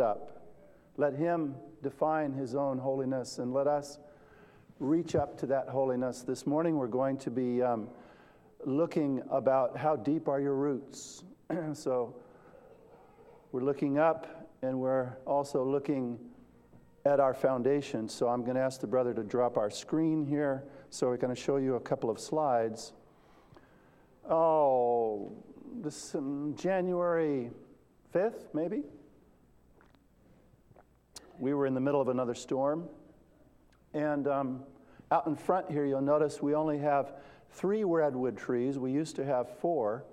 up. Let Him define His own holiness and let us reach up to that holiness. This morning we're going to be um, looking about how deep are your roots. so we're looking up and we're also looking at our foundation. So I'm going to ask the brother to drop our screen here. So we're going to show you a couple of slides. Oh, this um, January 5th, maybe? We were in the middle of another storm. And um, out in front here, you'll notice we only have three redwood trees. We used to have four.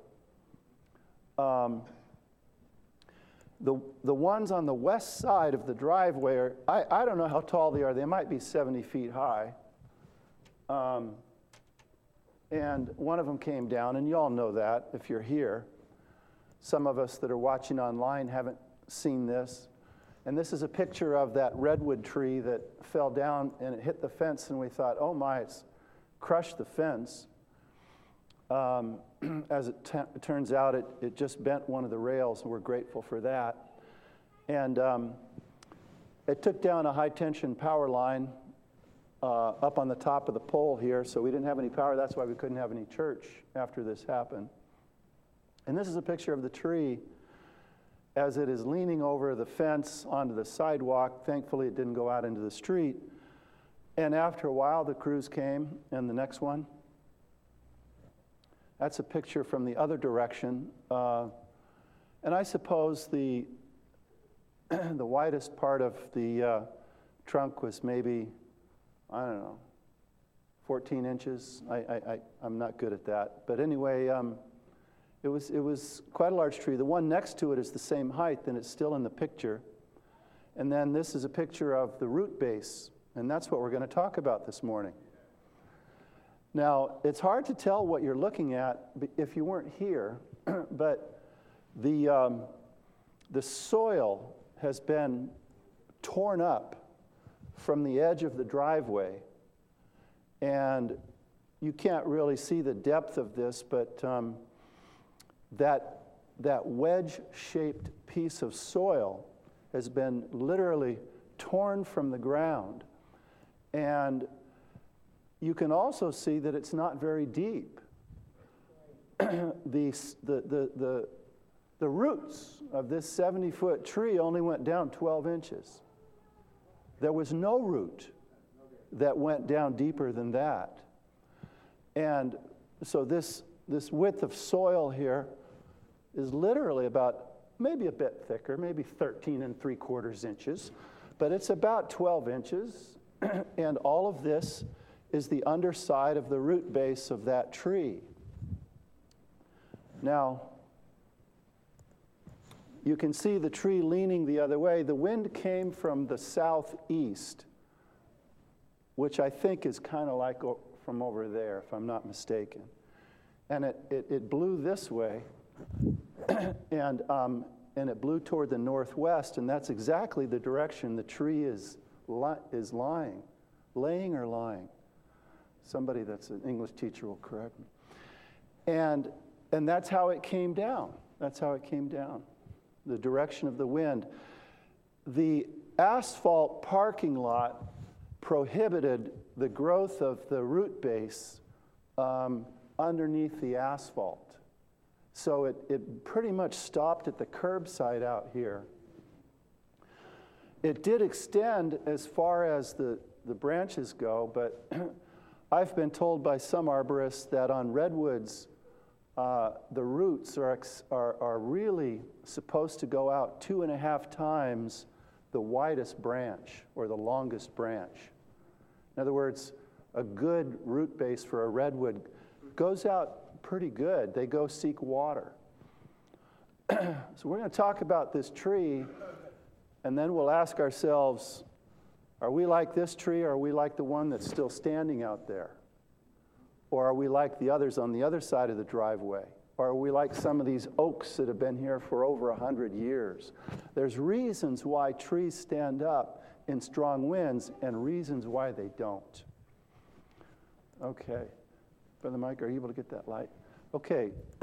Um, the, the ones on the west side of the driveway are, I, I don't know how tall they are, they might be 70 feet high. Um, and one of them came down, and you all know that if you're here. Some of us that are watching online haven't seen this. And this is a picture of that redwood tree that fell down and it hit the fence, and we thought, oh my, it's crushed the fence. Um, as it, t- turns out, it, it just bent one of the rails, and we're grateful for that. And um, it took down a high tension power line uh, up on the top of the pole here, so we didn't have any power. That's why we couldn't have any church after this happened. And this is a picture of the tree as it is leaning over the fence onto the sidewalk. Thankfully, it didn't go out into the street. And after a while, the crews came, and the next one. That's a picture from the other direction. Uh, and I suppose the, the widest part of the uh, trunk was maybe, I don't know, 14 inches. I, I, I, am not good at that. But anyway, um, it was, it was quite a large tree. The one next to it is the same height, and it's still in the picture. And then this is a picture of the root base, and that's what we're going to talk about this morning. Now, it's hard to tell what you're looking at if you weren't here, but the, um, the soil has been torn up from the edge of the driveway. And you can't really see the depth of this, but um, that, that wedge shaped piece of soil has been literally torn from the ground. And you can also see that it's not very deep. the, the, the, the, the roots of this 70 foot tree only went down 12 inches. There was no root that went down deeper than that. And so, this, this width of soil here is literally about maybe a bit thicker, maybe 13 and three quarters inches, but it's about 12 inches. and all of this is the underside of the root base of that tree. Now, you can see the tree leaning the other way. The wind came from the southeast, which I think is kind of like from over there, if I'm not mistaken. And it, it, it blew this way and, um, and it blew toward the northwest, and that's exactly the direction the tree is, is lying, laying or lying. Somebody that's an English teacher will correct me. And, and that's how it came down. That's how it came down, the direction of the wind. The asphalt parking lot prohibited the growth of the root base um, underneath the asphalt. So it, it pretty much stopped at the curbside out here. It did extend as far as the, the branches go, but I've been told by some arborists that on redwoods, uh, the roots are, are, are really supposed to go out two and a half times the widest branch or the longest branch. In other words, a good root base for a redwood goes out pretty good. They go seek water. so we're going to talk about this tree, and then we'll ask ourselves are we like this tree, or are we like the one that's still standing out there? Or are we like the others on the other side of the driveway? Or are we like some of these oaks that have been here for over 100 years? There's reasons why trees stand up in strong winds and reasons why they don't. Okay. Brother Mike, are you able to get that light? Okay.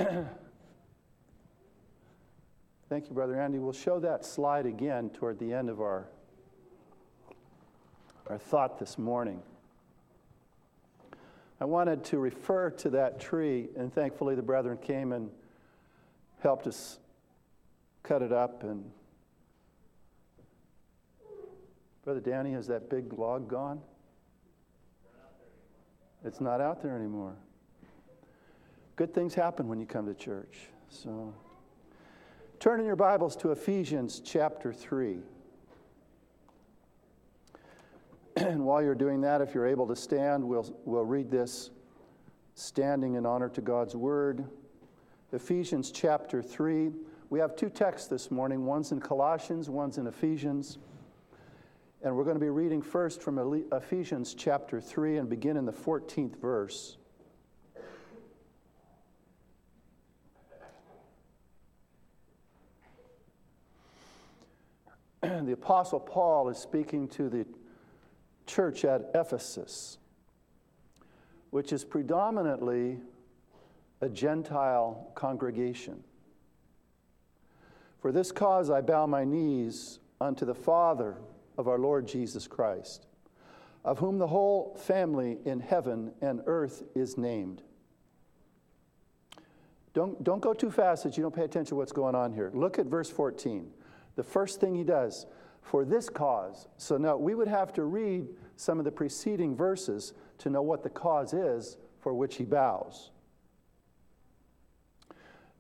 Thank you, Brother Andy. We'll show that slide again toward the end of our, our thought this morning. I wanted to refer to that tree, and thankfully the brethren came and helped us cut it up. And Brother Danny, has that big log gone? It's not out there anymore. Good things happen when you come to church. So turn in your Bibles to Ephesians chapter 3. And while you're doing that, if you're able to stand, we'll, we'll read this standing in honor to God's word. Ephesians chapter 3. We have two texts this morning one's in Colossians, one's in Ephesians. And we're going to be reading first from Ephesians chapter 3 and begin in the 14th verse. The Apostle Paul is speaking to the church at Ephesus, which is predominantly a Gentile congregation. For this cause I bow my knees unto the Father of our Lord Jesus Christ, of whom the whole family in heaven and earth is named. Don't, don't go too fast that you don't pay attention to what's going on here. Look at verse 14. The first thing he does, for this cause. So now we would have to read some of the preceding verses to know what the cause is for which he bows.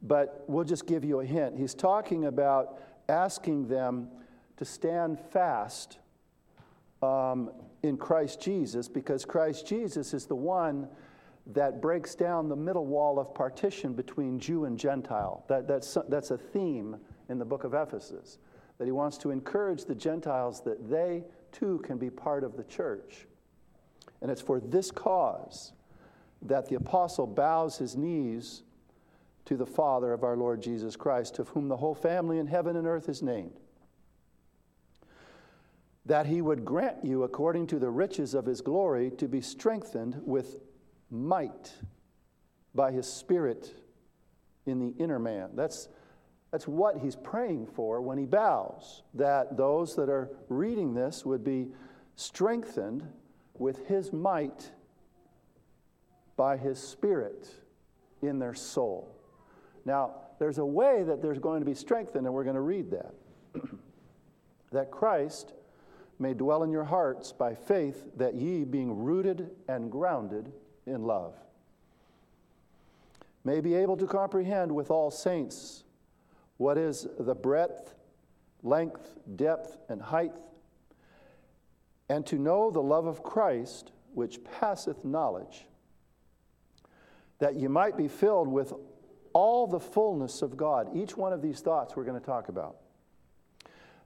But we'll just give you a hint. He's talking about asking them to stand fast um, in Christ Jesus because Christ Jesus is the one that breaks down the middle wall of partition between Jew and Gentile. That, that's, that's a theme in the book of Ephesus, that he wants to encourage the Gentiles that they too can be part of the church. And it's for this cause that the apostle bows his knees to the Father of our Lord Jesus Christ, of whom the whole family in heaven and earth is named that he would grant you, according to the riches of his glory, to be strengthened with might by his Spirit in the inner man. That's, that's what he's praying for when he bows, that those that are reading this would be strengthened with his might by his Spirit in their soul. Now, there's a way that there's going to be strengthened, and we're going to read that. that Christ may dwell in your hearts by faith, that ye, being rooted and grounded in love, may be able to comprehend with all saints what is the breadth, length, depth, and height, and to know the love of Christ, which passeth knowledge, that ye might be filled with all the fullness of God. Each one of these thoughts we're going to talk about.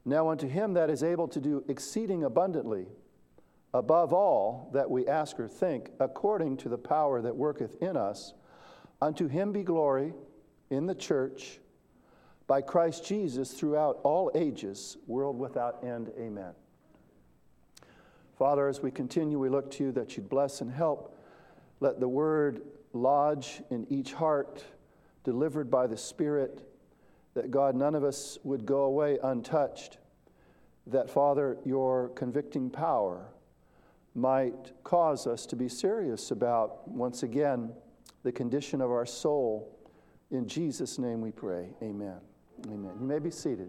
Now, unto him that is able to do exceeding abundantly, above all that we ask or think, according to the power that worketh in us, unto him be glory in the church by Christ Jesus throughout all ages, world without end. Amen. Father, as we continue, we look to you that you'd bless and help. Let the word lodge in each heart, delivered by the Spirit that God, none of us would go away untouched. That, Father, your convicting power might cause us to be serious about, once again, the condition of our soul. In Jesus' name we pray. Amen. Amen. You may be seated.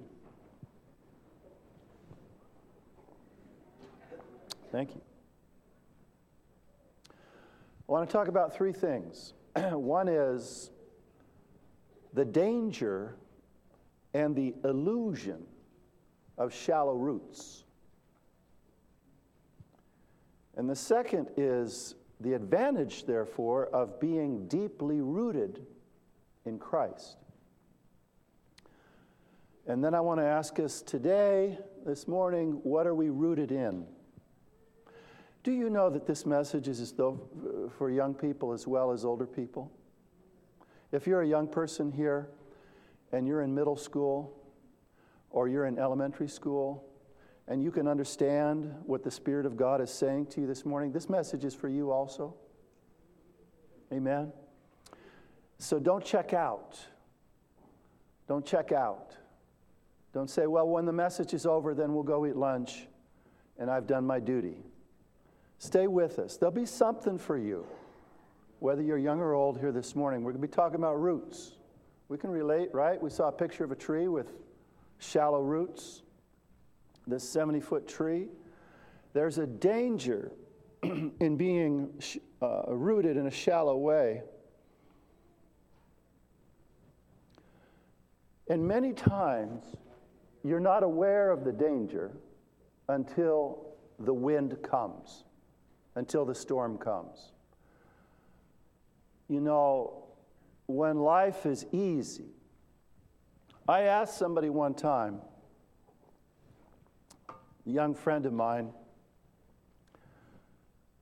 Thank you. I want to talk about three things. One is the danger and the illusion of shallow roots. And the second is the advantage, therefore, of being deeply rooted in Christ. And then I want to ask us today, this morning, what are we rooted in? Do you know that this message is though uh, for young people as well as older people? If you're a young person here, and you're in middle school or you're in elementary school and you can understand what the Spirit of God is saying to you this morning, this message is for you also. Amen. So don't check out. Don't check out. Don't say, well, when the message is over, then we'll go eat lunch and I've done my duty. Stay with us. There'll be something for you. Whether you're young or old here this morning, we're going to be talking about roots. We can relate, right? We saw a picture of a tree with shallow roots, this 70 foot tree. There's a danger in being uh, rooted in a shallow way. And many times, you're not aware of the danger until the wind comes, until the storm comes. You know, when life is easy, I asked somebody one time, a young friend of mine,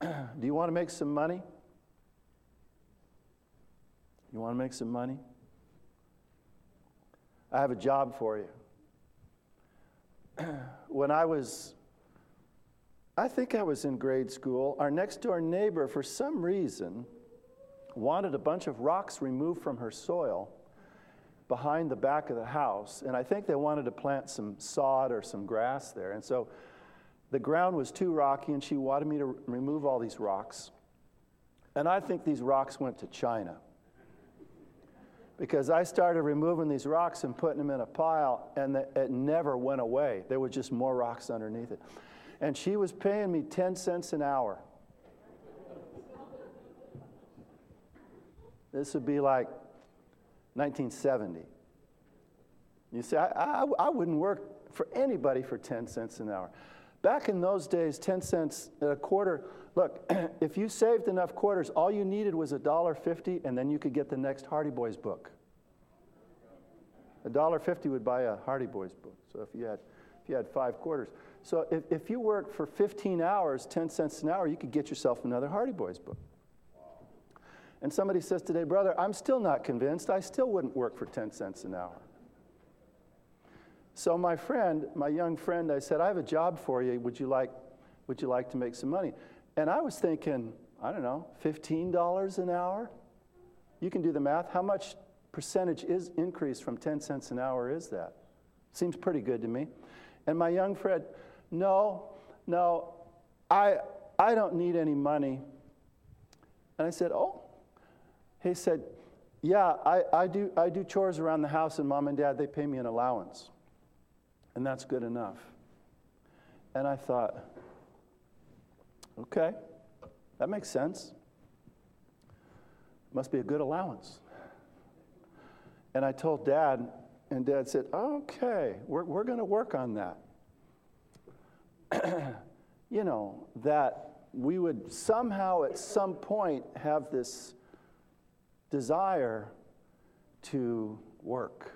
Do you want to make some money? You want to make some money? I have a job for you. when I was, I think I was in grade school, our next door neighbor, for some reason, wanted a bunch of rocks removed from her soil behind the back of the house. And I think they wanted to plant some sod or some grass there. And so the ground was too rocky, and she wanted me to remove all these rocks. And I think these rocks went to China. Because I started removing these rocks and putting them in a pile, and it never went away. There were just more rocks underneath it. And she was paying me 10 cents an hour. This would be like 1970. You see, I, I, I, wouldn't work for anybody for 10 cents an hour. Back in those days, 10 cents a quarter, look, if you saved enough quarters, all you needed was $1.50 and then you could get the next Hardy Boys book. $1.50 would buy a Hardy Boys book. So if you had, if you had five quarters. So if, if you worked for 15 hours, 10 cents an hour, you could get yourself another Hardy Boys book. And somebody says today, brother, I'm still not convinced. I still wouldn't work for 10 cents an hour. So my friend, my young friend, I said, I have a job for you. Would you like, would you like to make some money? And I was thinking, I don't know, $15 an hour? You can do the math. How much percentage is increase from 10 cents an hour is that? Seems pretty good to me. And my young friend, no, no, I, I don't need any money. And I said, oh, he said, Yeah, I, I, do, I do chores around the house, and mom and dad, they pay me an allowance. And that's good enough. And I thought, Okay, that makes sense. Must be a good allowance. And I told dad, and dad said, Okay, we're, we're going to work on that. you know, that we would somehow at some point have this desire to work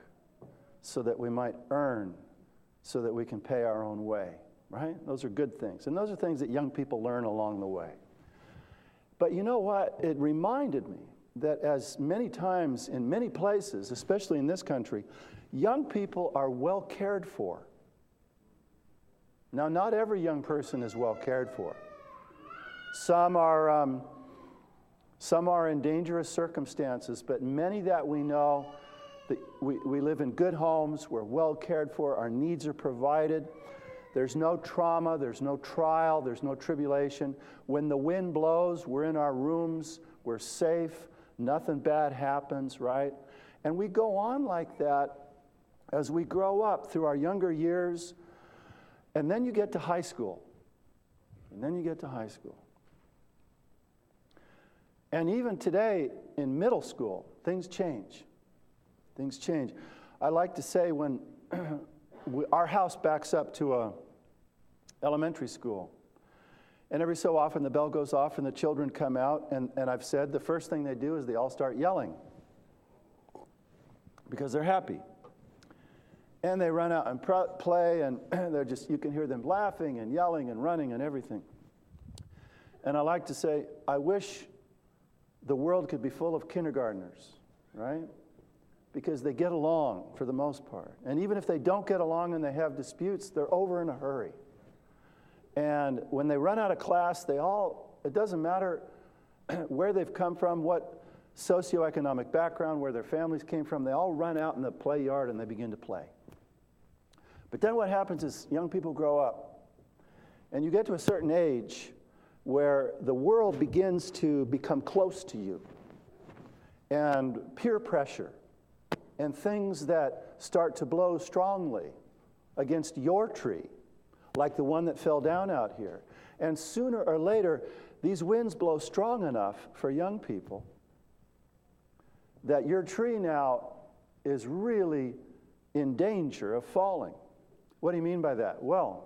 so that we might earn, so that we can pay our own way, right? Those are good things. And those are things that young people learn along the way. But you know what? It reminded me that as many times in many places, especially in this country, young people are well cared for. Now, not every young person is well cared for. Some are. Um, some are in dangerous circumstances, but many that we know, we, we live in good homes, we're well cared for, our needs are provided. There's no trauma, there's no trial, there's no tribulation. When the wind blows, we're in our rooms, we're safe, nothing bad happens, right? And we go on like that as we grow up through our younger years. And then you get to high school. And then you get to high school. And even today in middle school, things change. Things change. I like to say when we, our house backs up to a elementary school, and every so often the bell goes off and the children come out, and, and I've said the first thing they do is they all start yelling because they're happy. And they run out and play, and they're just, you can hear them laughing and yelling and running and everything. And I like to say, I wish the world could be full of kindergartners, right? Because they get along for the most part. And even if they don't get along and they have disputes, they're over in a hurry. And when they run out of class, they all, it doesn't matter where they've come from, what socioeconomic background, where their families came from, they all run out in the play yard and they begin to play. But then what happens is young people grow up, and you get to a certain age where the world begins to become close to you, and peer pressure, and things that start to blow strongly against your tree, like the one that fell down out here. And sooner or later, these winds blow strong enough for young people that your tree now is really in danger of falling. What do you mean by that? Well,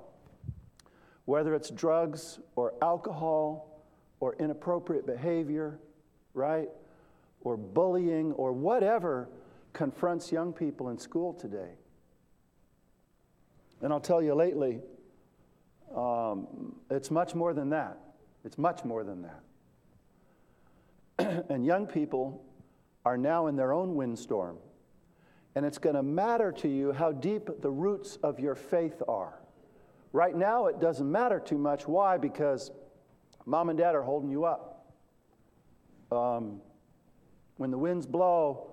whether it's drugs or alcohol or inappropriate behavior, right? Or bullying or whatever confronts young people in school today. And I'll tell you lately, um, it's much more than that. It's much more than that. and young people are now in their own windstorm. And it's going to matter to you how deep the roots of your faith are. Right now, it doesn't matter too much. Why? Because mom and dad are holding you up. Um, when the winds blow,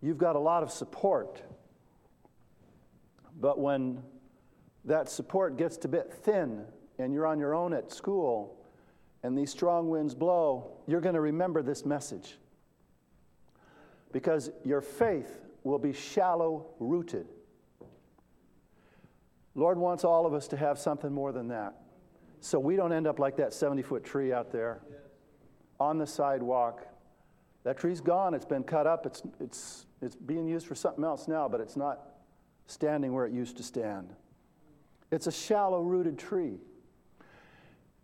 you've got a lot of support. But when that support gets a bit thin and you're on your own at school and these strong winds blow, you're going to remember this message. Because your faith will be shallow rooted. Lord wants all of us to have something more than that. So we don't end up like that 70 foot tree out there on the sidewalk. That tree's gone, it's been cut up, it's, it's, it's being used for something else now, but it's not standing where it used to stand. It's a shallow rooted tree.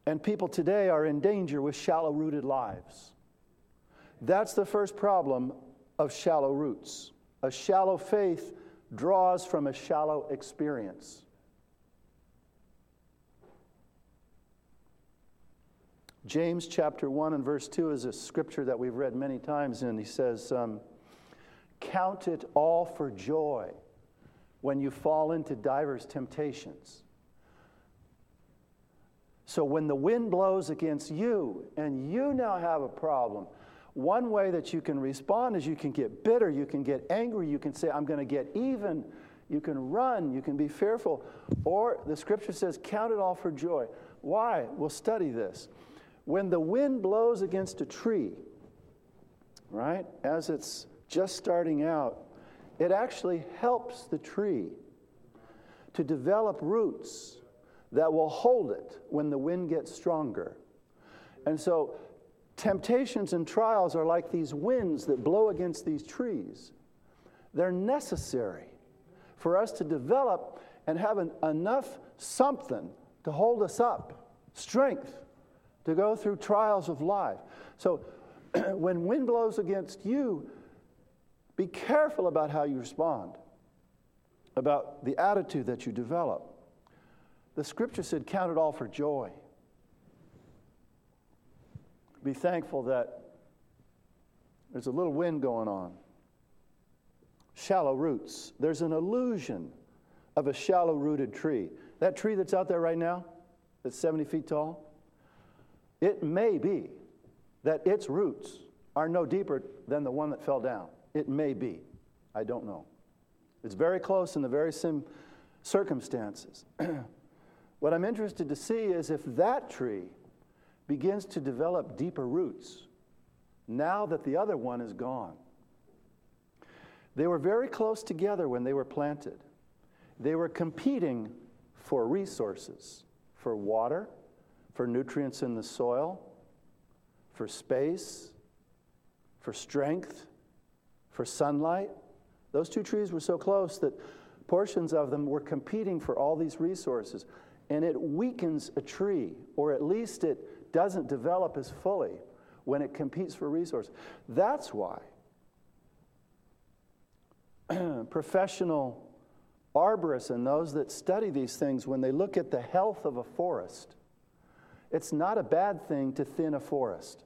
And people today are in danger with shallow rooted lives. That's the first problem of shallow roots. A shallow faith draws from a shallow experience. James chapter 1 and verse 2 is a scripture that we've read many times, and he says, um, Count it all for joy when you fall into divers temptations. So when the wind blows against you and you now have a problem, one way that you can respond is you can get bitter, you can get angry, you can say, I'm going to get even, you can run, you can be fearful. Or the scripture says, count it all for joy. Why? We'll study this. When the wind blows against a tree, right, as it's just starting out, it actually helps the tree to develop roots that will hold it when the wind gets stronger. And so Temptations and trials are like these winds that blow against these trees. They're necessary for us to develop and have an, enough something to hold us up, strength to go through trials of life. So when wind blows against you, be careful about how you respond, about the attitude that you develop. The scripture said, Count it all for joy be thankful that there's a little wind going on. Shallow roots. There's an illusion of a shallow rooted tree. That tree that's out there right now, that's 70 feet tall, it may be that its roots are no deeper than the one that fell down. It may be. I don't know. It's very close in the very same circumstances. what I'm interested to see is if that tree begins to develop deeper roots now that the other one is gone. They were very close together when they were planted. They were competing for resources, for water, for nutrients in the soil, for space, for strength, for sunlight. Those two trees were so close that portions of them were competing for all these resources. And it weakens a tree, or at least it doesn't develop as fully when it competes for resources. That's why professional arborists and those that study these things, when they look at the health of a forest, it's not a bad thing to thin a forest.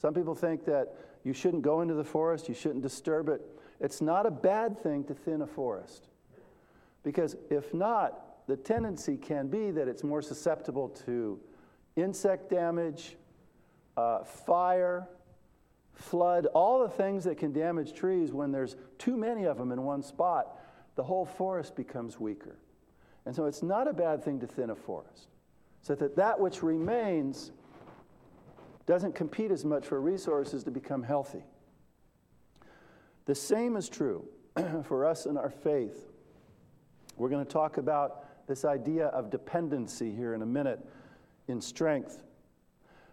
Some people think that you shouldn't go into the forest, you shouldn't disturb it. It's not a bad thing to thin a forest. Because if not, the tendency can be that it's more susceptible to insect damage, uh, fire, flood, all the things that can damage trees when there's too many of them in one spot, the whole forest becomes weaker. And so it's not a bad thing to thin a forest. So that that which remains doesn't compete as much for resources to become healthy. The same is true for us in our faith. We're going to talk about this idea of dependency here in a minute in strength.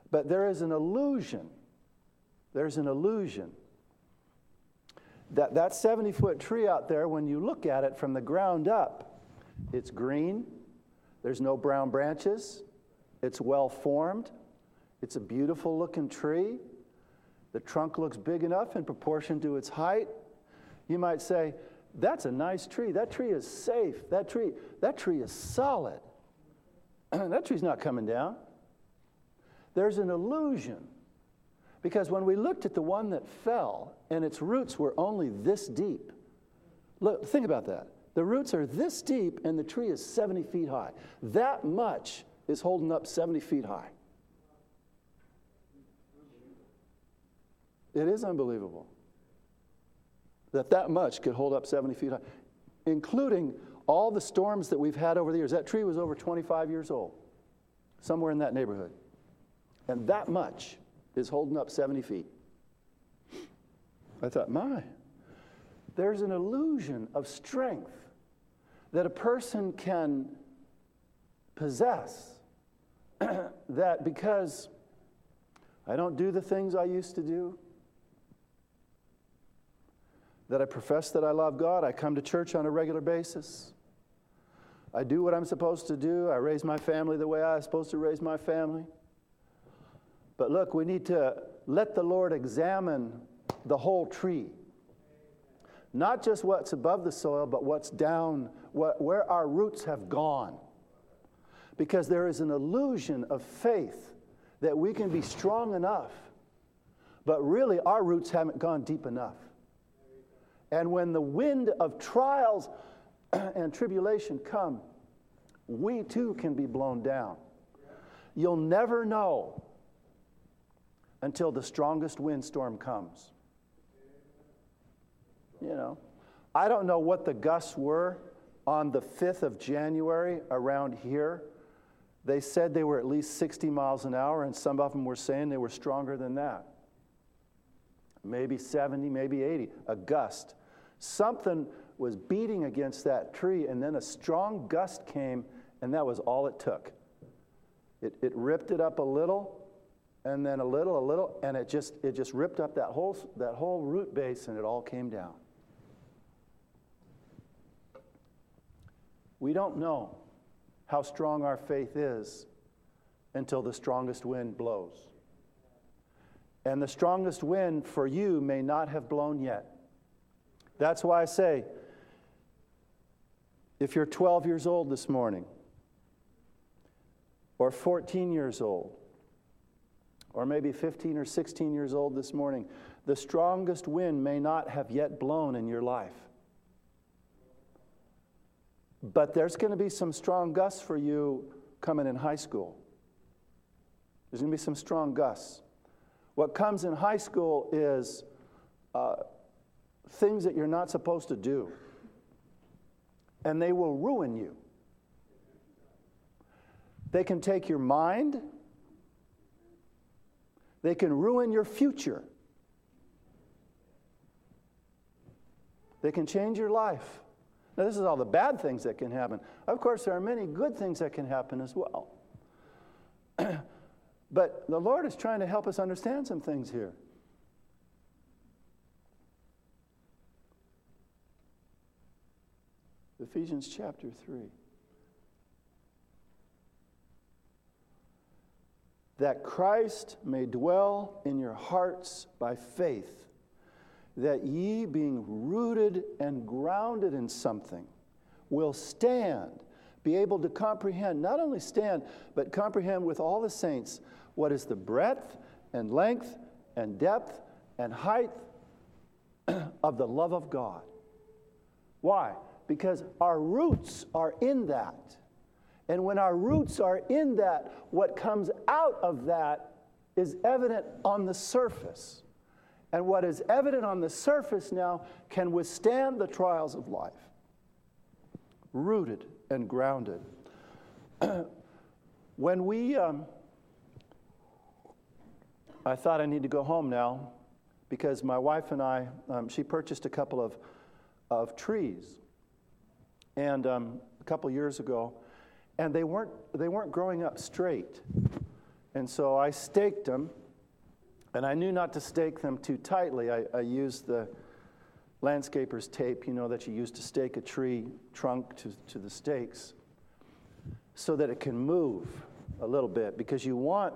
But there is an illusion. There's an illusion that that 70 foot tree out there, when you look at it from the ground up, it's green, there's no brown branches, it's well formed, it's a beautiful looking tree. The trunk looks big enough in proportion to its height. You might say, that's a nice tree. That tree is safe. That tree, that tree is solid. that tree's not coming down. There's an illusion. Because when we looked at the one that fell and its roots were only this deep, look, think about that. The roots are this deep and the tree is 70 feet high. That much is holding up 70 feet high. It is unbelievable that that much could hold up 70 feet high, including all the storms that we've had over the years. That tree was over 25 years old, somewhere in that neighborhood. And that much is holding up 70 feet. I thought, my, there's an illusion of strength that a person can possess that because I don't do the things I used to do, that I profess that I love God, I come to church on a regular basis, I do what I'm supposed to do, I raise my family the way I'm supposed to raise my family. But look, we need to let the Lord examine the whole tree. Not just what's above the soil, but what's down, what, where our roots have gone. Because there is an illusion of faith that we can be strong enough, but really our roots haven't gone deep enough. And when the wind of trials and tribulation come, we too can be blown down. You'll never know until the strongest windstorm comes. You know, I don't know what the gusts were on the 5th of January around here. They said they were at least 60 miles an hour, and some of them were saying they were stronger than that. Maybe 70, maybe 80, a gust. Something was beating against that tree, and then a strong gust came, and that was all it took. It, it ripped it up a little, and then a little, a little, and it just it just ripped up that whole that whole root base and it all came down. We don't know how strong our faith is until the strongest wind blows. And the strongest wind for you may not have blown yet. That's why I say if you're 12 years old this morning, or 14 years old, or maybe 15 or 16 years old this morning, the strongest wind may not have yet blown in your life. But there's going to be some strong gusts for you coming in high school. There's going to be some strong gusts. What comes in high school is uh, things that you're not supposed to do, and they will ruin you. They can take your mind, they can ruin your future. They can change your life. Now, this is all the bad things that can happen. Of course, there are many good things that can happen as well. but the Lord is trying to help us understand some things here. Ephesians chapter 3. that Christ may dwell in your hearts by faith, that ye, being rooted and grounded in something, will stand, be able to comprehend, not only stand, but comprehend with all the saints what is the breadth and length and depth and height of the love of God. Why? Because our roots are in that. And when our roots are in that, what comes out of that is evident on the surface. And what is evident on the surface now can withstand the trials of life. Rooted and grounded. when we, um, I thought I need to go home now because my wife and I, um, she purchased a couple of, of trees. And um, a couple years ago, and they weren't, they weren't growing up straight. And so I staked them, and I knew not to stake them too tightly. I, I used the landscaper's tape, you know, that you use to stake a tree trunk to, to the stakes, so that it can move a little bit, because you want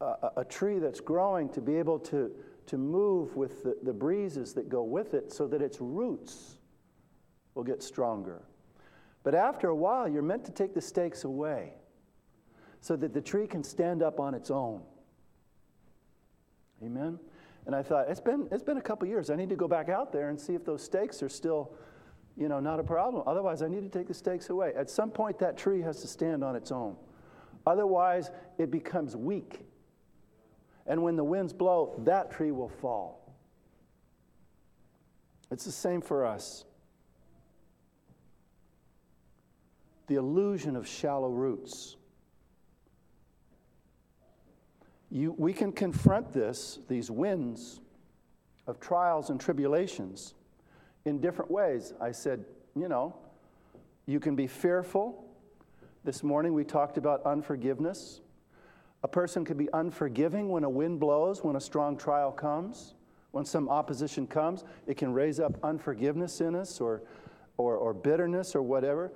a, a tree that's growing to be able to, to move with the, the breezes that go with it so that its roots will get stronger. But after a while, you're meant to take the stakes away so that the tree can stand up on its own. Amen? And I thought, it's been, it's been a couple years. I need to go back out there and see if those stakes are still, you know, not a problem. Otherwise, I need to take the stakes away. At some point, that tree has to stand on its own. Otherwise, it becomes weak. And when the winds blow, that tree will fall. It's the same for us. the illusion of shallow roots. You, we can confront this, these winds of trials and tribulations, in different ways. I said, you know, you can be fearful. This morning we talked about unforgiveness. A person can be unforgiving when a wind blows, when a strong trial comes, when some opposition comes. It can raise up unforgiveness in us or, or, or bitterness or whatever.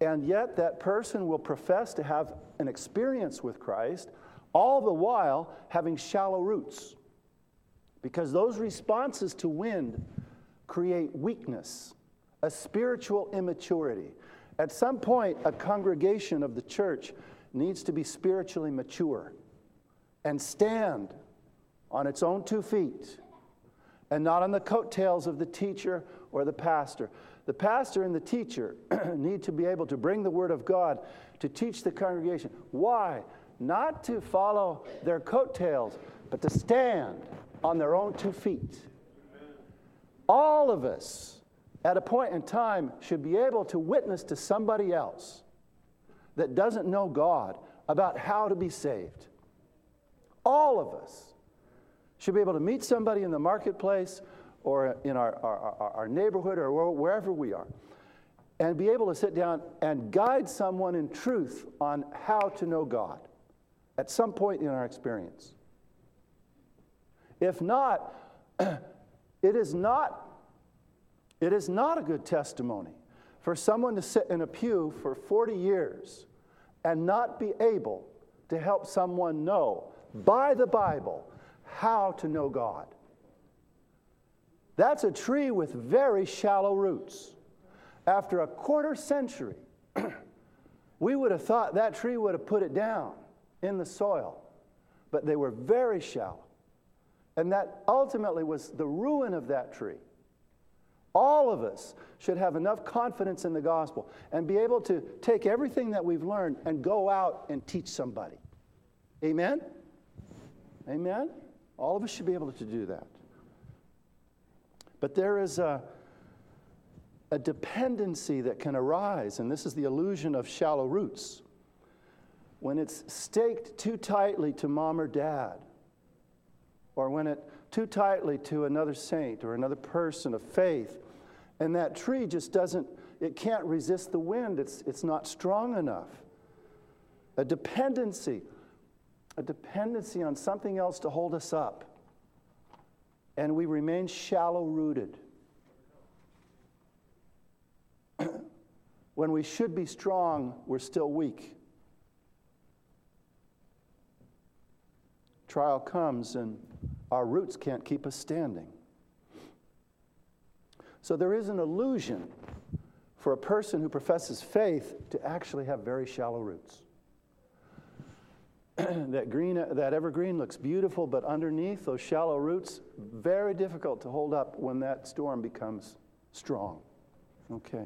And yet, that person will profess to have an experience with Christ, all the while having shallow roots. Because those responses to wind create weakness, a spiritual immaturity. At some point, a congregation of the church needs to be spiritually mature and stand on its own two feet and not on the coattails of the teacher or the pastor. The pastor and the teacher need to be able to bring the Word of God to teach the congregation. Why? Not to follow their coattails, but to stand on their own two feet. All of us, at a point in time, should be able to witness to somebody else that doesn't know God about how to be saved. All of us should be able to meet somebody in the marketplace or in our, our, our neighborhood or wherever we are, and be able to sit down and guide someone in truth on how to know God at some point in our experience. If not, it is not, it is not a good testimony for someone to sit in a pew for 40 years and not be able to help someone know by the Bible how to know God. That's a tree with very shallow roots. After a quarter century, we would have thought that tree would have put it down in the soil, but they were very shallow. And that ultimately was the ruin of that tree. All of us should have enough confidence in the gospel and be able to take everything that we've learned and go out and teach somebody. Amen? Amen? All of us should be able to do that. But there is a, a dependency that can arise, and this is the illusion of shallow roots. When it's staked too tightly to mom or dad, or when it too tightly to another saint or another person of faith, and that tree just doesn't, it can't resist the wind, it's, it's not strong enough. A dependency, a dependency on something else to hold us up and we remain shallow rooted. when we should be strong, we're still weak. Trial comes and our roots can't keep us standing. So there is an illusion for a person who professes faith to actually have very shallow roots. that green, that evergreen looks beautiful, but underneath those shallow roots, very difficult to hold up when that storm becomes strong. Okay.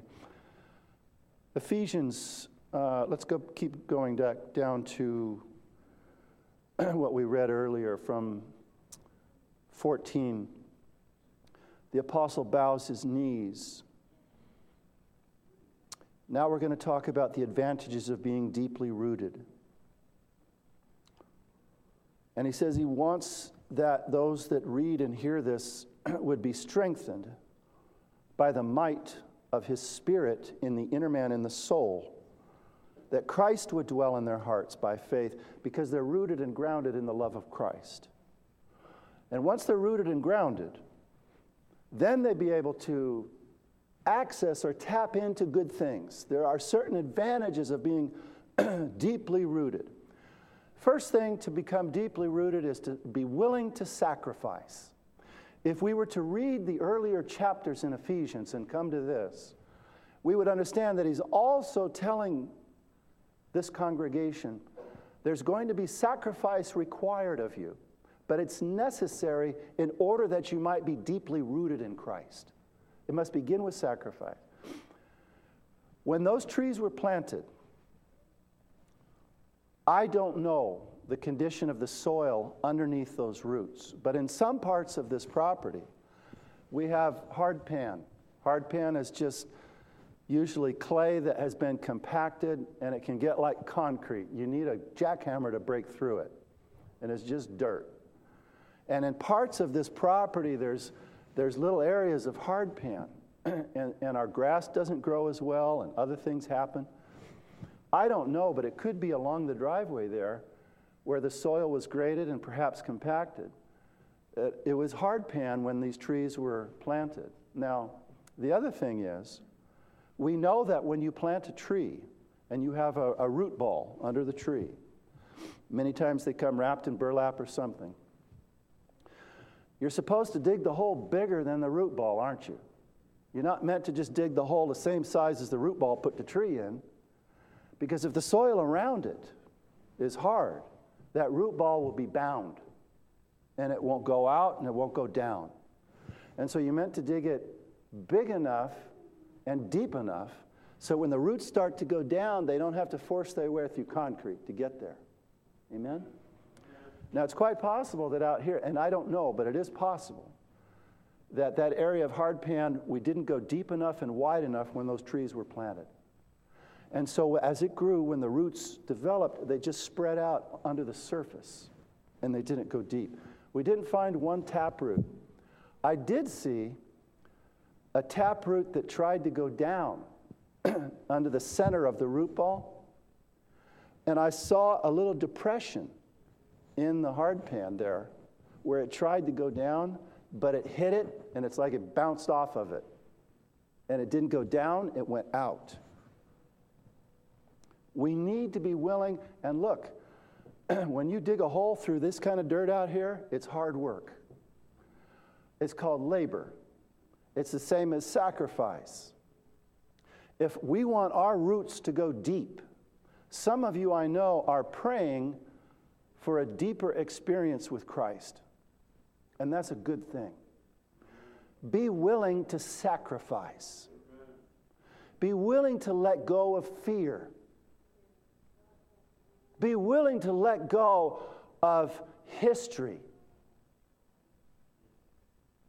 Ephesians, uh, let's go keep going back down to what we read earlier from 14. The apostle bows his knees Now we're going to talk about the advantages of being deeply rooted. And he says he wants that those that read and hear this would be strengthened by the might of his spirit in the inner man, in the soul, that Christ would dwell in their hearts by faith because they're rooted and grounded in the love of Christ. And once they're rooted and grounded, then they'd be able to access or tap into good things. There are certain advantages of being deeply rooted. First thing to become deeply rooted is to be willing to sacrifice. If we were to read the earlier chapters in Ephesians and come to this, we would understand that he's also telling this congregation there's going to be sacrifice required of you, but it's necessary in order that you might be deeply rooted in Christ. It must begin with sacrifice. When those trees were planted, I don't know the condition of the soil underneath those roots, but in some parts of this property, we have hard pan. Hard pan is just usually clay that has been compacted and it can get like concrete. You need a jackhammer to break through it, and it's just dirt. And in parts of this property, there's, there's little areas of hard pan, and, and our grass doesn't grow as well, and other things happen. I don't know, but it could be along the driveway there where the soil was graded and perhaps compacted. It, it was hard pan when these trees were planted. Now, the other thing is, we know that when you plant a tree and you have a, a root ball under the tree, many times they come wrapped in burlap or something. You're supposed to dig the hole bigger than the root ball, aren't you? You're not meant to just dig the hole the same size as the root ball, put the tree in. Because if the soil around it is hard, that root ball will be bound and it won't go out and it won't go down. And so you're meant to dig it big enough and deep enough so when the roots start to go down, they don't have to force their way through concrete to get there. Amen? Now, it's quite possible that out here, and I don't know, but it is possible, that that area of hard pan, we didn't go deep enough and wide enough when those trees were planted. And so as it grew, when the roots developed, they just spread out under the surface and they didn't go deep. We didn't find one taproot. I did see a taproot that tried to go down under the center of the root ball. And I saw a little depression in the hard pan there where it tried to go down, but it hit it and it's like it bounced off of it. And it didn't go down, it went out. We need to be willing, and look, when you dig a hole through this kind of dirt out here, it's hard work. It's called labor. It's the same as sacrifice. If we want our roots to go deep, some of you I know are praying for a deeper experience with Christ, and that's a good thing. Be willing to sacrifice. Be willing to let go of fear. Be willing to let go of history.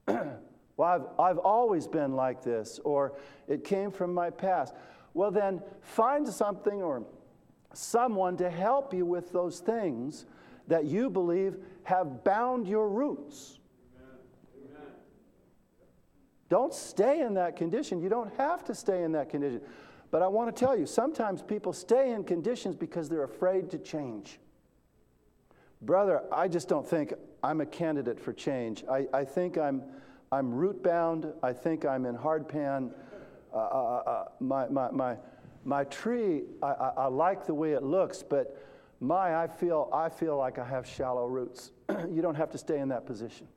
well, I've, I've always been like this, or it came from my past. Well, then find something or someone to help you with those things that you believe have bound your roots. Don't stay in that condition. You don't have to stay in that condition. But I want to tell you, sometimes people stay in conditions because they're afraid to change. Brother, I just don't think I'm a candidate for change. I, I think I'm, I'm root bound. I think I'm in hard pan. Uh, uh, uh, uh my, my, my, my tree, I, I, I like the way it looks, but my, I feel, I feel like I have shallow roots. you don't have to stay in that position.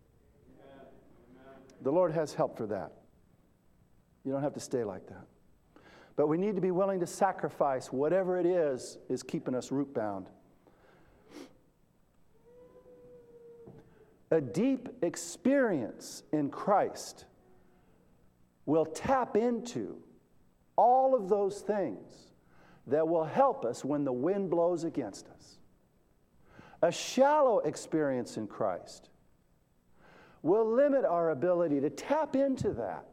The Lord has help for that. You don't have to stay like that. But we need to be willing to sacrifice whatever it is is keeping us root bound. A deep experience in Christ will tap into all of those things that will help us when the wind blows against us. A shallow experience in Christ will limit our ability to tap into that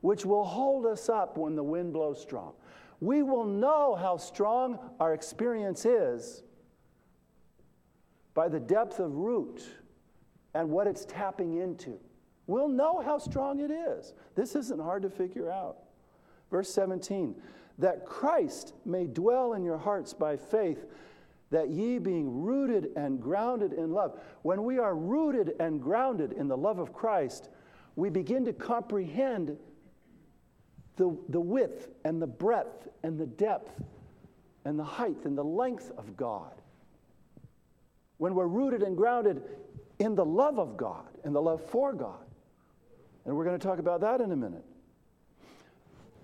which will hold us up when the wind blows strong. We will know how strong our experience is by the depth of root and what it's tapping into. We'll know how strong it is. This isn't hard to figure out. Verse 17 that Christ may dwell in your hearts by faith, that ye being rooted and grounded in love. When we are rooted and grounded in the love of Christ, we begin to comprehend the, the width and the breadth and the depth and the height and the length of God. When we're rooted and grounded in the love of God and the love for God. And we're going to talk about that in a minute.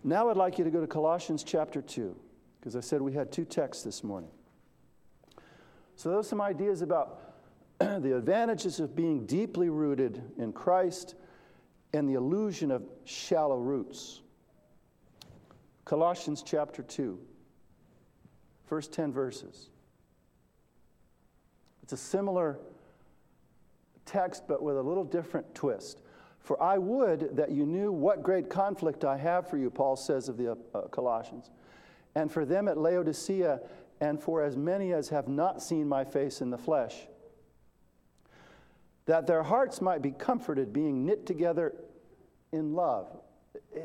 Now I'd like you to go to Colossians chapter 2, because I said we had two texts this morning. So, those are some ideas about the advantages of being deeply rooted in Christ and the illusion of shallow roots. Colossians chapter 2, first 10 verses. It's a similar text, but with a little different twist. For I would that you knew what great conflict I have for you, Paul says of the uh, Colossians, and for them at Laodicea, and for as many as have not seen my face in the flesh, that their hearts might be comforted, being knit together in love.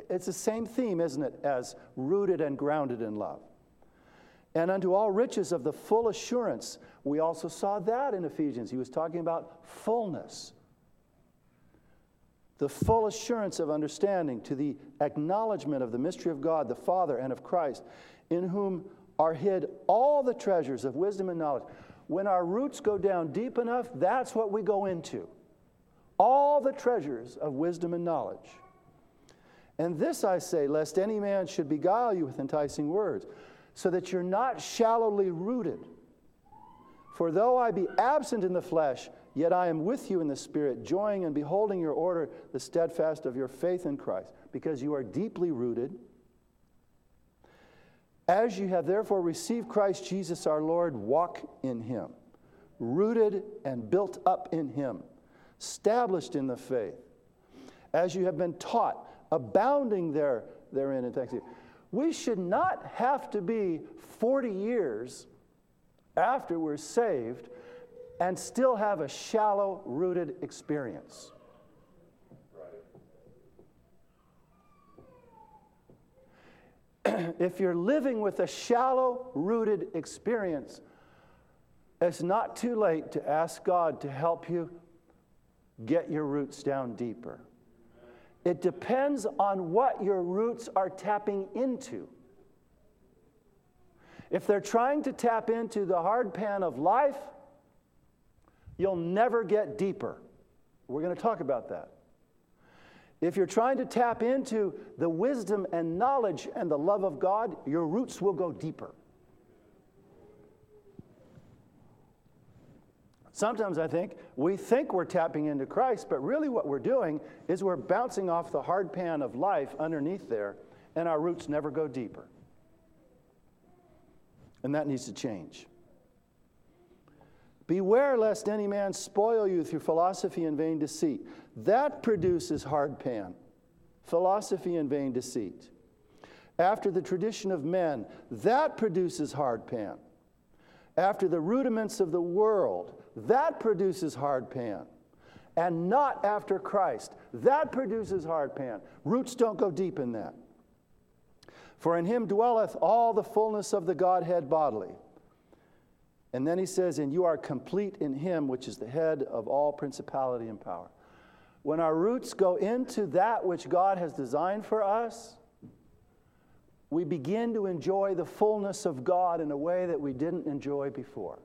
It's the same theme, isn't it, as rooted and grounded in love. And unto all riches of the full assurance, we also saw that in Ephesians. He was talking about fullness. The full assurance of understanding to the acknowledgement of the mystery of God, the Father, and of Christ, in whom are hid all the treasures of wisdom and knowledge. When our roots go down deep enough, that's what we go into. All the treasures of wisdom and knowledge. And this I say, lest any man should beguile you with enticing words, so that you're not shallowly rooted. For though I be absent in the flesh, yet I am with you in the Spirit, joying and beholding your order, the steadfast of your faith in Christ, because you are deeply rooted. As you have therefore received Christ Jesus our Lord, walk in him, rooted and built up in him, established in the faith. As you have been taught, abounding there, therein in thanksgiving. We should not have to be 40 years after we're saved and still have a shallow rooted experience. if you're living with a shallow rooted experience, it's not too late to ask God to help you get your roots down deeper. It depends on what your roots are tapping into. If they're trying to tap into the hard pan of life, you'll never get deeper. We're going to talk about that. If you're trying to tap into the wisdom and knowledge and the love of God, your roots will go deeper. Sometimes I think we think we're tapping into Christ, but really what we're doing is we're bouncing off the hard pan of life underneath there, and our roots never go deeper. And that needs to change. Beware lest any man spoil you through philosophy and vain deceit. That produces hard pan, philosophy and vain deceit. After the tradition of men, that produces hard pan. After the rudiments of the world, that produces hard pan. And not after Christ. That produces hard pan. Roots don't go deep in that. For in him dwelleth all the fullness of the Godhead bodily. And then he says, And you are complete in him, which is the head of all principality and power. When our roots go into that which God has designed for us, we begin to enjoy the fullness of God in a way that we didn't enjoy before.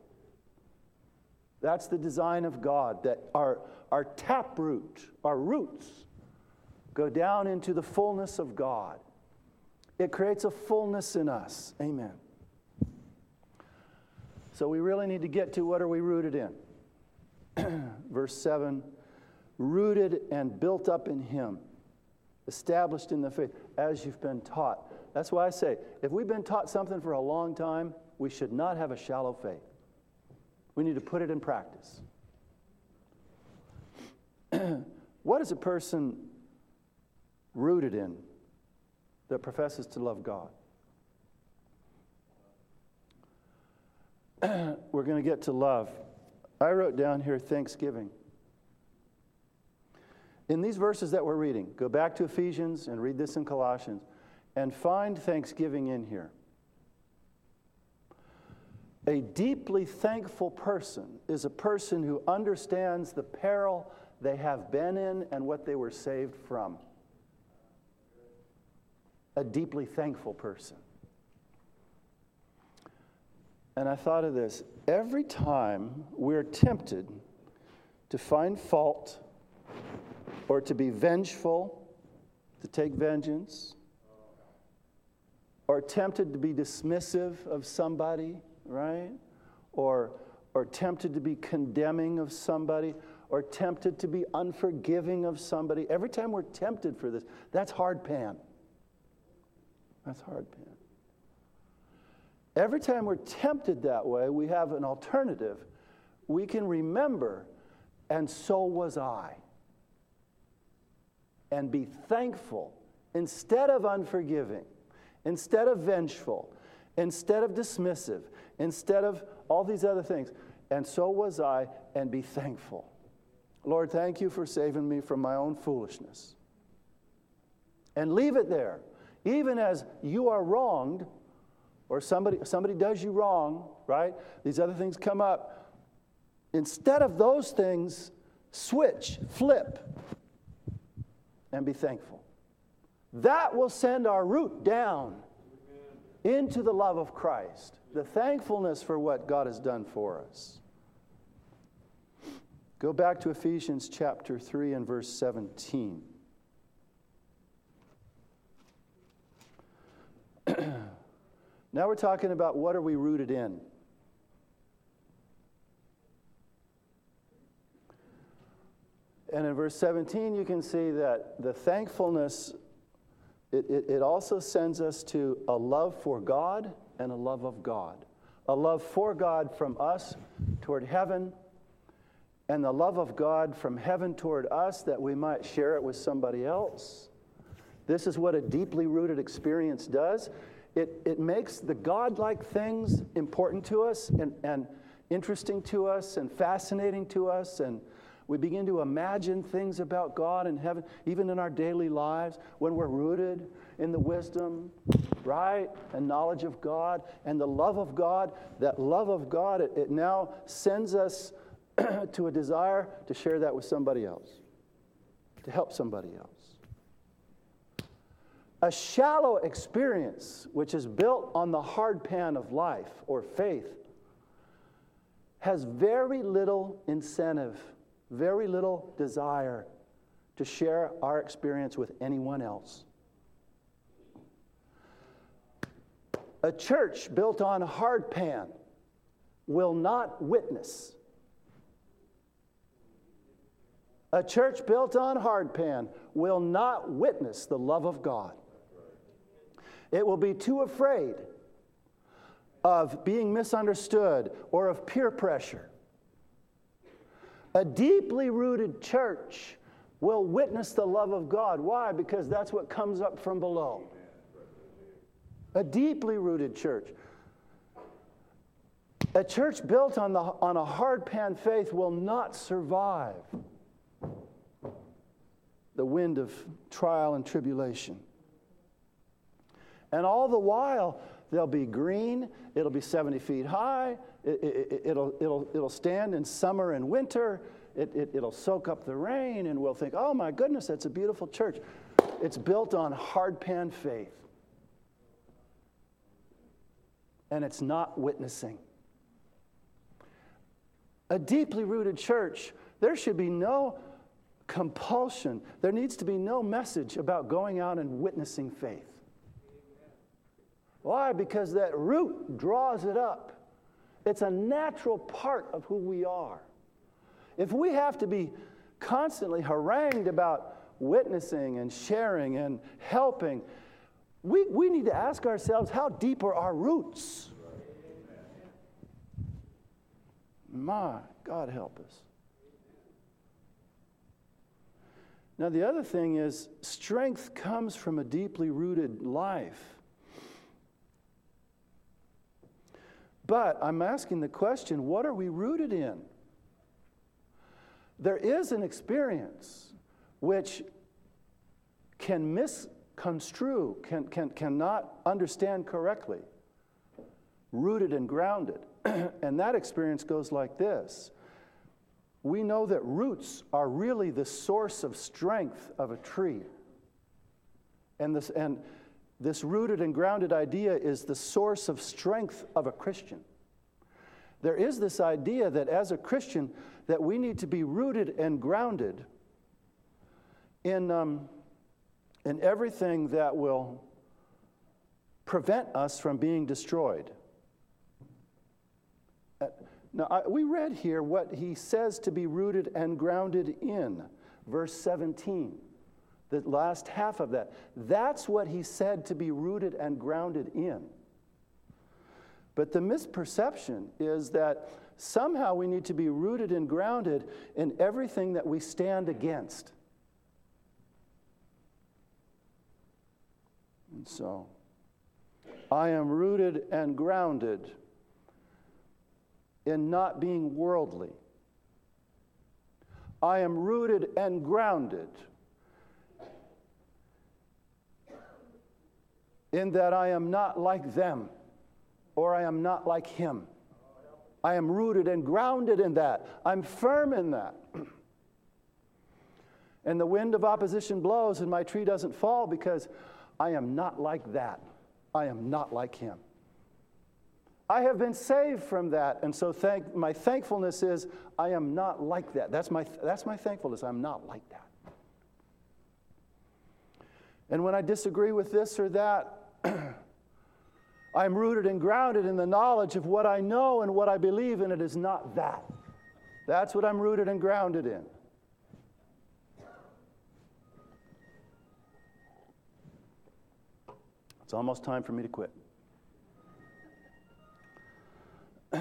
That's the design of God, that our, our taproot, our roots, go down into the fullness of God. It creates a fullness in us. Amen. So we really need to get to what are we rooted in? Verse 7 rooted and built up in Him, established in the faith, as you've been taught. That's why I say, if we've been taught something for a long time, we should not have a shallow faith. We need to put it in practice. what is a person rooted in that professes to love God? We're going to get to love. I wrote down here thanksgiving. In these verses that we're reading, go back to Ephesians and read this in Colossians and find thanksgiving in here. A deeply thankful person is a person who understands the peril they have been in and what they were saved from. A deeply thankful person. And I thought of this every time we're tempted to find fault or to be vengeful, to take vengeance, or tempted to be dismissive of somebody, right? Or, or tempted to be condemning of somebody, or tempted to be unforgiving of somebody. Every time we're tempted for this, that's hard pan. That's hard pan. Every time we're tempted that way, we have an alternative. We can remember, and so was I and be thankful instead of unforgiving, instead of vengeful, instead of dismissive, instead of all these other things. And so was I, and be thankful. Lord, thank you for saving me from my own foolishness. And leave it there. Even as you are wronged, or somebody, somebody does you wrong, right? These other things come up. Instead of those things, switch, flip, and be thankful. That will send our root down into the love of Christ, the thankfulness for what God has done for us. Go back to Ephesians chapter 3 and verse 17. now we're talking about what are we rooted in? And in verse 17, you can see that the thankfulness, it, it, it, also sends us to a love for God and a love of God. A love for God from us toward heaven, and the love of God from heaven toward us that we might share it with somebody else. This is what a deeply rooted experience does. It, it makes the godlike things important to us and, and interesting to us and fascinating to us and we begin to imagine things about God and heaven, even in our daily lives, when we're rooted in the wisdom, right, and knowledge of God and the love of God. That love of God, it, it now sends us to a desire to share that with somebody else, to help somebody else. A shallow experience, which is built on the hard pan of life or faith, has very little incentive very little desire to share our experience with anyone else. A church built on hard pan will not witness. A church built on hard pan will not witness the love of God. It will be too afraid of being misunderstood or of peer pressure a deeply rooted church will witness the love of God. Why? Because that's what comes up from below. A deeply rooted church. A church built on, the, on a hard pan faith will not survive the wind of trial and tribulation. And all the while, they'll be green, it'll be 70 feet high, it, will it, it'll, it'll stand in summer and winter. It, it, it'll soak up the rain, and we'll think, oh my goodness, that's a beautiful church. It's built on hardpan faith. And it's not witnessing. A deeply rooted church, there should be no compulsion. There needs to be no message about going out and witnessing faith. Why? Because that root draws it up. It's a natural part of who we are. If we have to be constantly harangued about witnessing and sharing and helping, we, we need to ask ourselves how deep are our roots? My God, help us. Now, the other thing is, strength comes from a deeply rooted life. But I'm asking the question what are we rooted in? There is an experience which can misconstrue, can, can, cannot understand correctly, rooted and grounded. and that experience goes like this We know that roots are really the source of strength of a tree. And this, and this rooted and grounded idea is the source of strength of a Christian. There is this idea that as a Christian, that we need to be rooted and grounded in, um, in everything that will prevent us from being destroyed. Uh, now, I, we read here what he says to be rooted and grounded in, verse 17 the last half of that. That's what he said to be rooted and grounded in. But the misperception is that somehow we need to be rooted and grounded in everything that we stand against. And so, I am rooted and grounded in not being worldly. I am rooted and grounded in that I am not like them or I am not like him. I am rooted and grounded in that. I'm firm in that. and the wind of opposition blows and my tree doesn't fall because I am not like that. I am not like him. I have been saved from that, and so thank, my thankfulness is I am not like that. That's my, that's my thankfulness. I'm not like that. And when I disagree with this or that, I'm rooted and grounded in the knowledge of what I know and what I believe, and it is not that. That's what I'm rooted and grounded in. It's almost time for me to quit.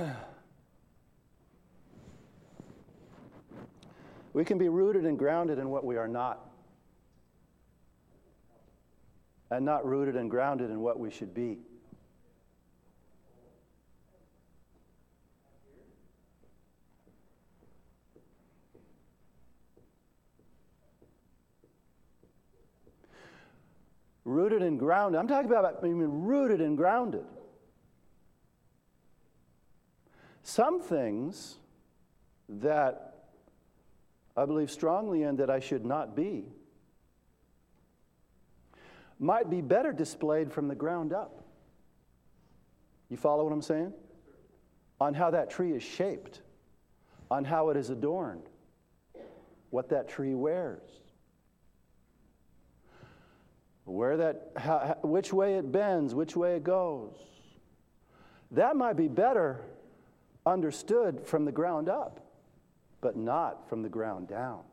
we can be rooted and grounded in what we are not. And not rooted and grounded in what we should be. Rooted and grounded. I'm talking about being rooted and grounded. Some things that I believe strongly in that I should not be might be better displayed from the ground up. You follow what I'm saying? On how that tree is shaped, on how it is adorned, what that tree wears, where that, how, which way it bends, which way it goes. That might be better understood from the ground up, but not from the ground down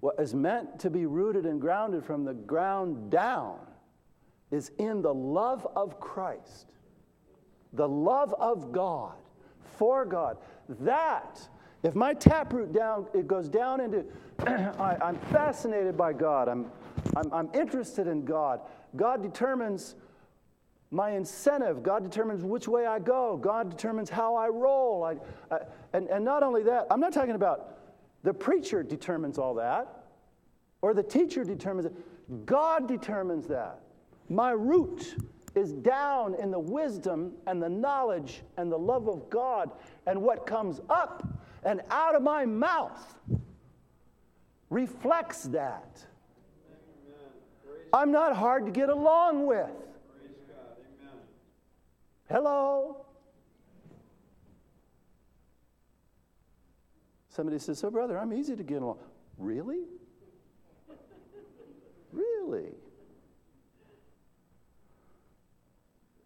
what is meant to be rooted and grounded from the ground down is in the love of Christ, the love of God, for God. That, if my taproot down, it goes down into, I, am fascinated by God, I'm, I'm, I'm interested in God. God determines my incentive. God determines which way I go. God determines how I roll. I, I, and, and not only that, I'm not talking about the preacher determines all that, or the teacher determines it. God determines that. My root is down in the wisdom and the knowledge and the love of God, and what comes up and out of my mouth reflects that. I'm not hard to get along with. Hello? Somebody says, So, brother, I'm easy to get along. Really? really?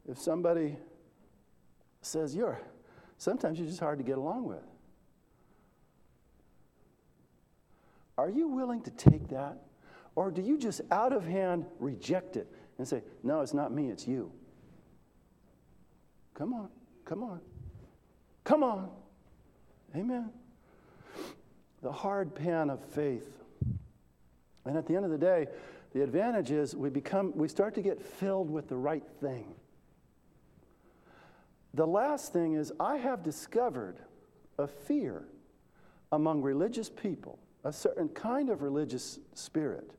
If somebody says, You're, sometimes you're just hard to get along with. Are you willing to take that? Or do you just out of hand reject it and say, No, it's not me, it's you? Come on, come on, come on. Amen the hard pan of faith. And at the end of the day, the advantage is we become we start to get filled with the right thing. the last thing is, I have discovered a fear among religious people, a certain kind of religious spirit.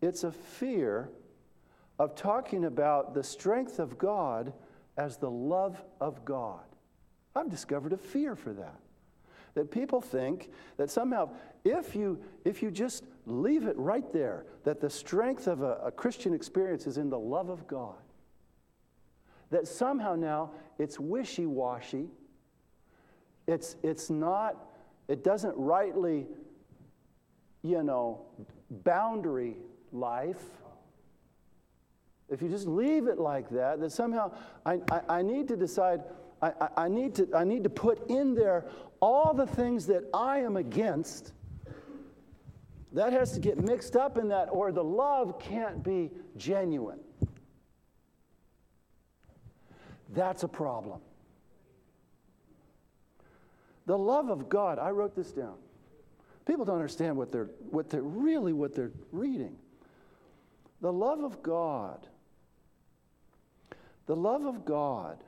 It's a fear of talking about the strength of God as the love of God. I've discovered a fear for that. That people think that somehow, if you, if you just leave it right there, that the strength of a, a Christian experience is in the love of God, that somehow now it's wishy washy, it's, it's not, it doesn't rightly, you know, boundary life. If you just leave it like that, that somehow I, I, I need to decide, I, I, need to, I need to put in there all the things that I am against. That has to get mixed up in that, or the love can't be genuine. That's a problem. The love of God, I wrote this down. People don't understand what they're, what they're really what they're reading. The love of God the love of God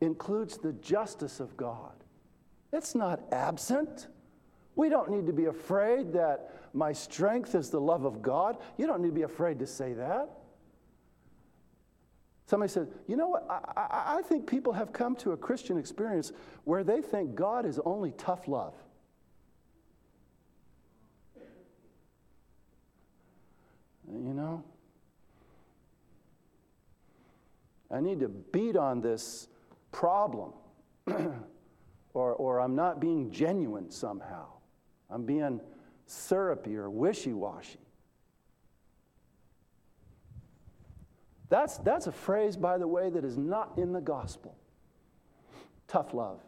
includes the justice of God. It's not absent. We don't need to be afraid that my strength is the love of God. You don't need to be afraid to say that. Somebody said, You know what? I, I, I, think people have come to a Christian experience where they think God is only tough love. You know? I need to beat on this problem, or, or I'm not being genuine somehow. I'm being syrupy or wishy washy. That's, that's a phrase, by the way, that is not in the gospel. Tough love.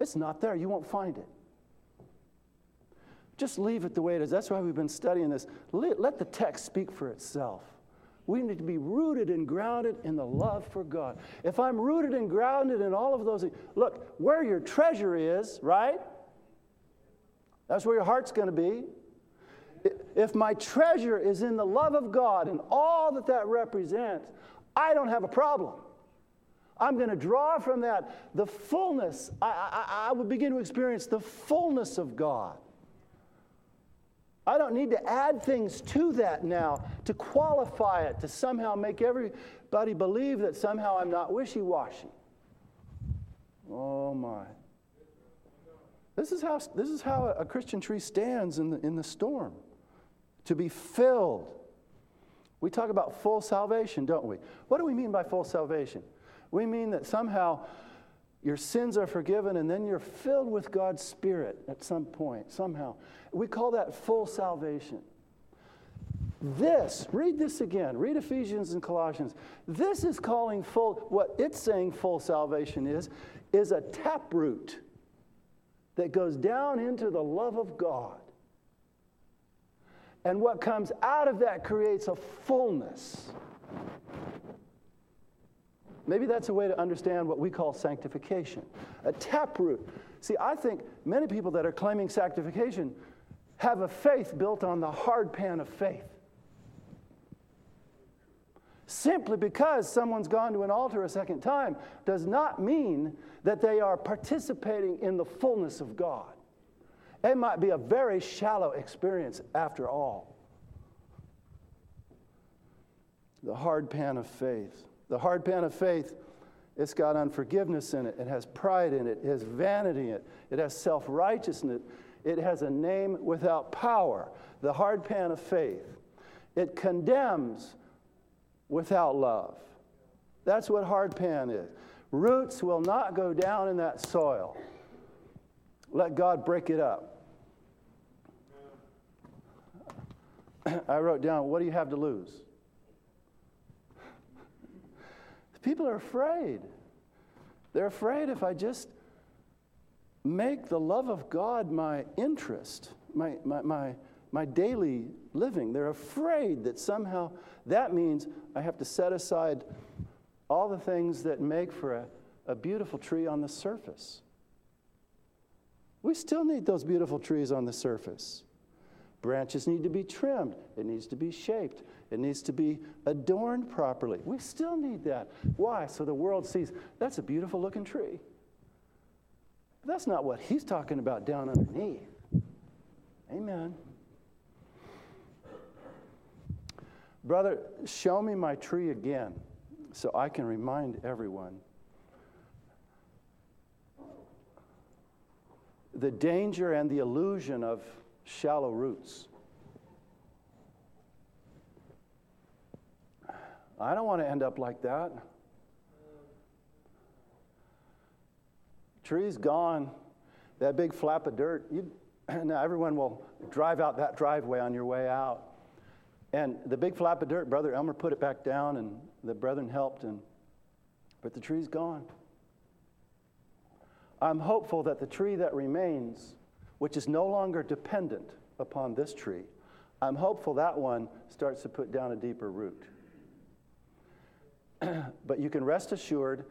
It's not there. You won't find it. Just leave it the way it is. That's why we've been studying this. Let, let the text speak for itself. We need to be rooted and grounded in the love for God. If I'm rooted and grounded in all of those things, look, where your treasure is, right? That's where your heart's going to be. If my treasure is in the love of God and all that that represents, I don't have a problem. I'm going to draw from that the fullness. I, I, I begin to experience the fullness of God. I don't need to add things to that now to qualify it, to somehow make everybody believe that somehow I'm not wishy washy. Oh my. This is how, this is how a Christian tree stands in the, in the storm to be filled. We talk about full salvation, don't we? What do we mean by full salvation? We mean that somehow your sins are forgiven, and then you're filled with God's Spirit at some point, somehow. We call that full salvation. This, read this again. Read Ephesians and Colossians. This is calling full, what it's saying full salvation is, is a taproot that goes down into the love of God. And what comes out of that creates a fullness. Maybe that's a way to understand what we call sanctification. A taproot. See, I think many people that are claiming sanctification have a faith built on the hard pan of faith. Simply because someone's gone to an altar a second time does not mean that they are participating in the fullness of God. It might be a very shallow experience after all. The hard pan of faith. The hard pan of faith, it's got unforgiveness in it, it has pride in it, it has vanity in it, it has self righteousness, it has a name without power. The hard pan of faith. It condemns without love. That's what hard pan is. Roots will not go down in that soil. Let God break it up. I wrote down, what do you have to lose? People are afraid. They're afraid if I just make the love of God my interest, my, my, my, my daily living, they're afraid that somehow that means I have to set aside all the things that make for a, a beautiful tree on the surface. We still need those beautiful trees on the surface. Branches need to be trimmed, it needs to be shaped, It needs to be adorned properly. We still need that. Why? So the world sees that's a beautiful looking tree. That's not what he's talking about down underneath. Amen. Brother, show me my tree again so I can remind everyone. The danger and the illusion of shallow roots. I don't want to end up like that. Tree's gone. That big flap of dirt, you, now everyone will drive out that driveway on your way out. And the big flap of dirt, Brother Elmer put it back down, and the brethren helped, and, but the tree's gone. I'm hopeful that the tree that remains, which is no longer dependent upon this tree, I'm hopeful that one starts to put down a deeper root. but you can rest assured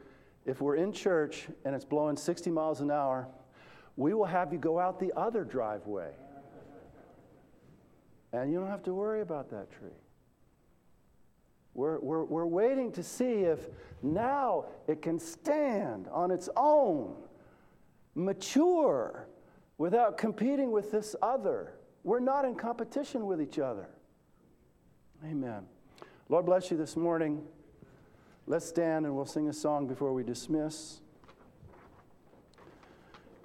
if we're in church and it's blowing 60 miles an hour, we will have you go out the other driveway. And you don't have to worry about that tree. We're, we're, we're waiting to see if now it can stand on its own, mature, without competing with this other. We're not in competition with each other. Amen. Lord bless you this morning. Let's stand and we'll sing a song before we dismiss.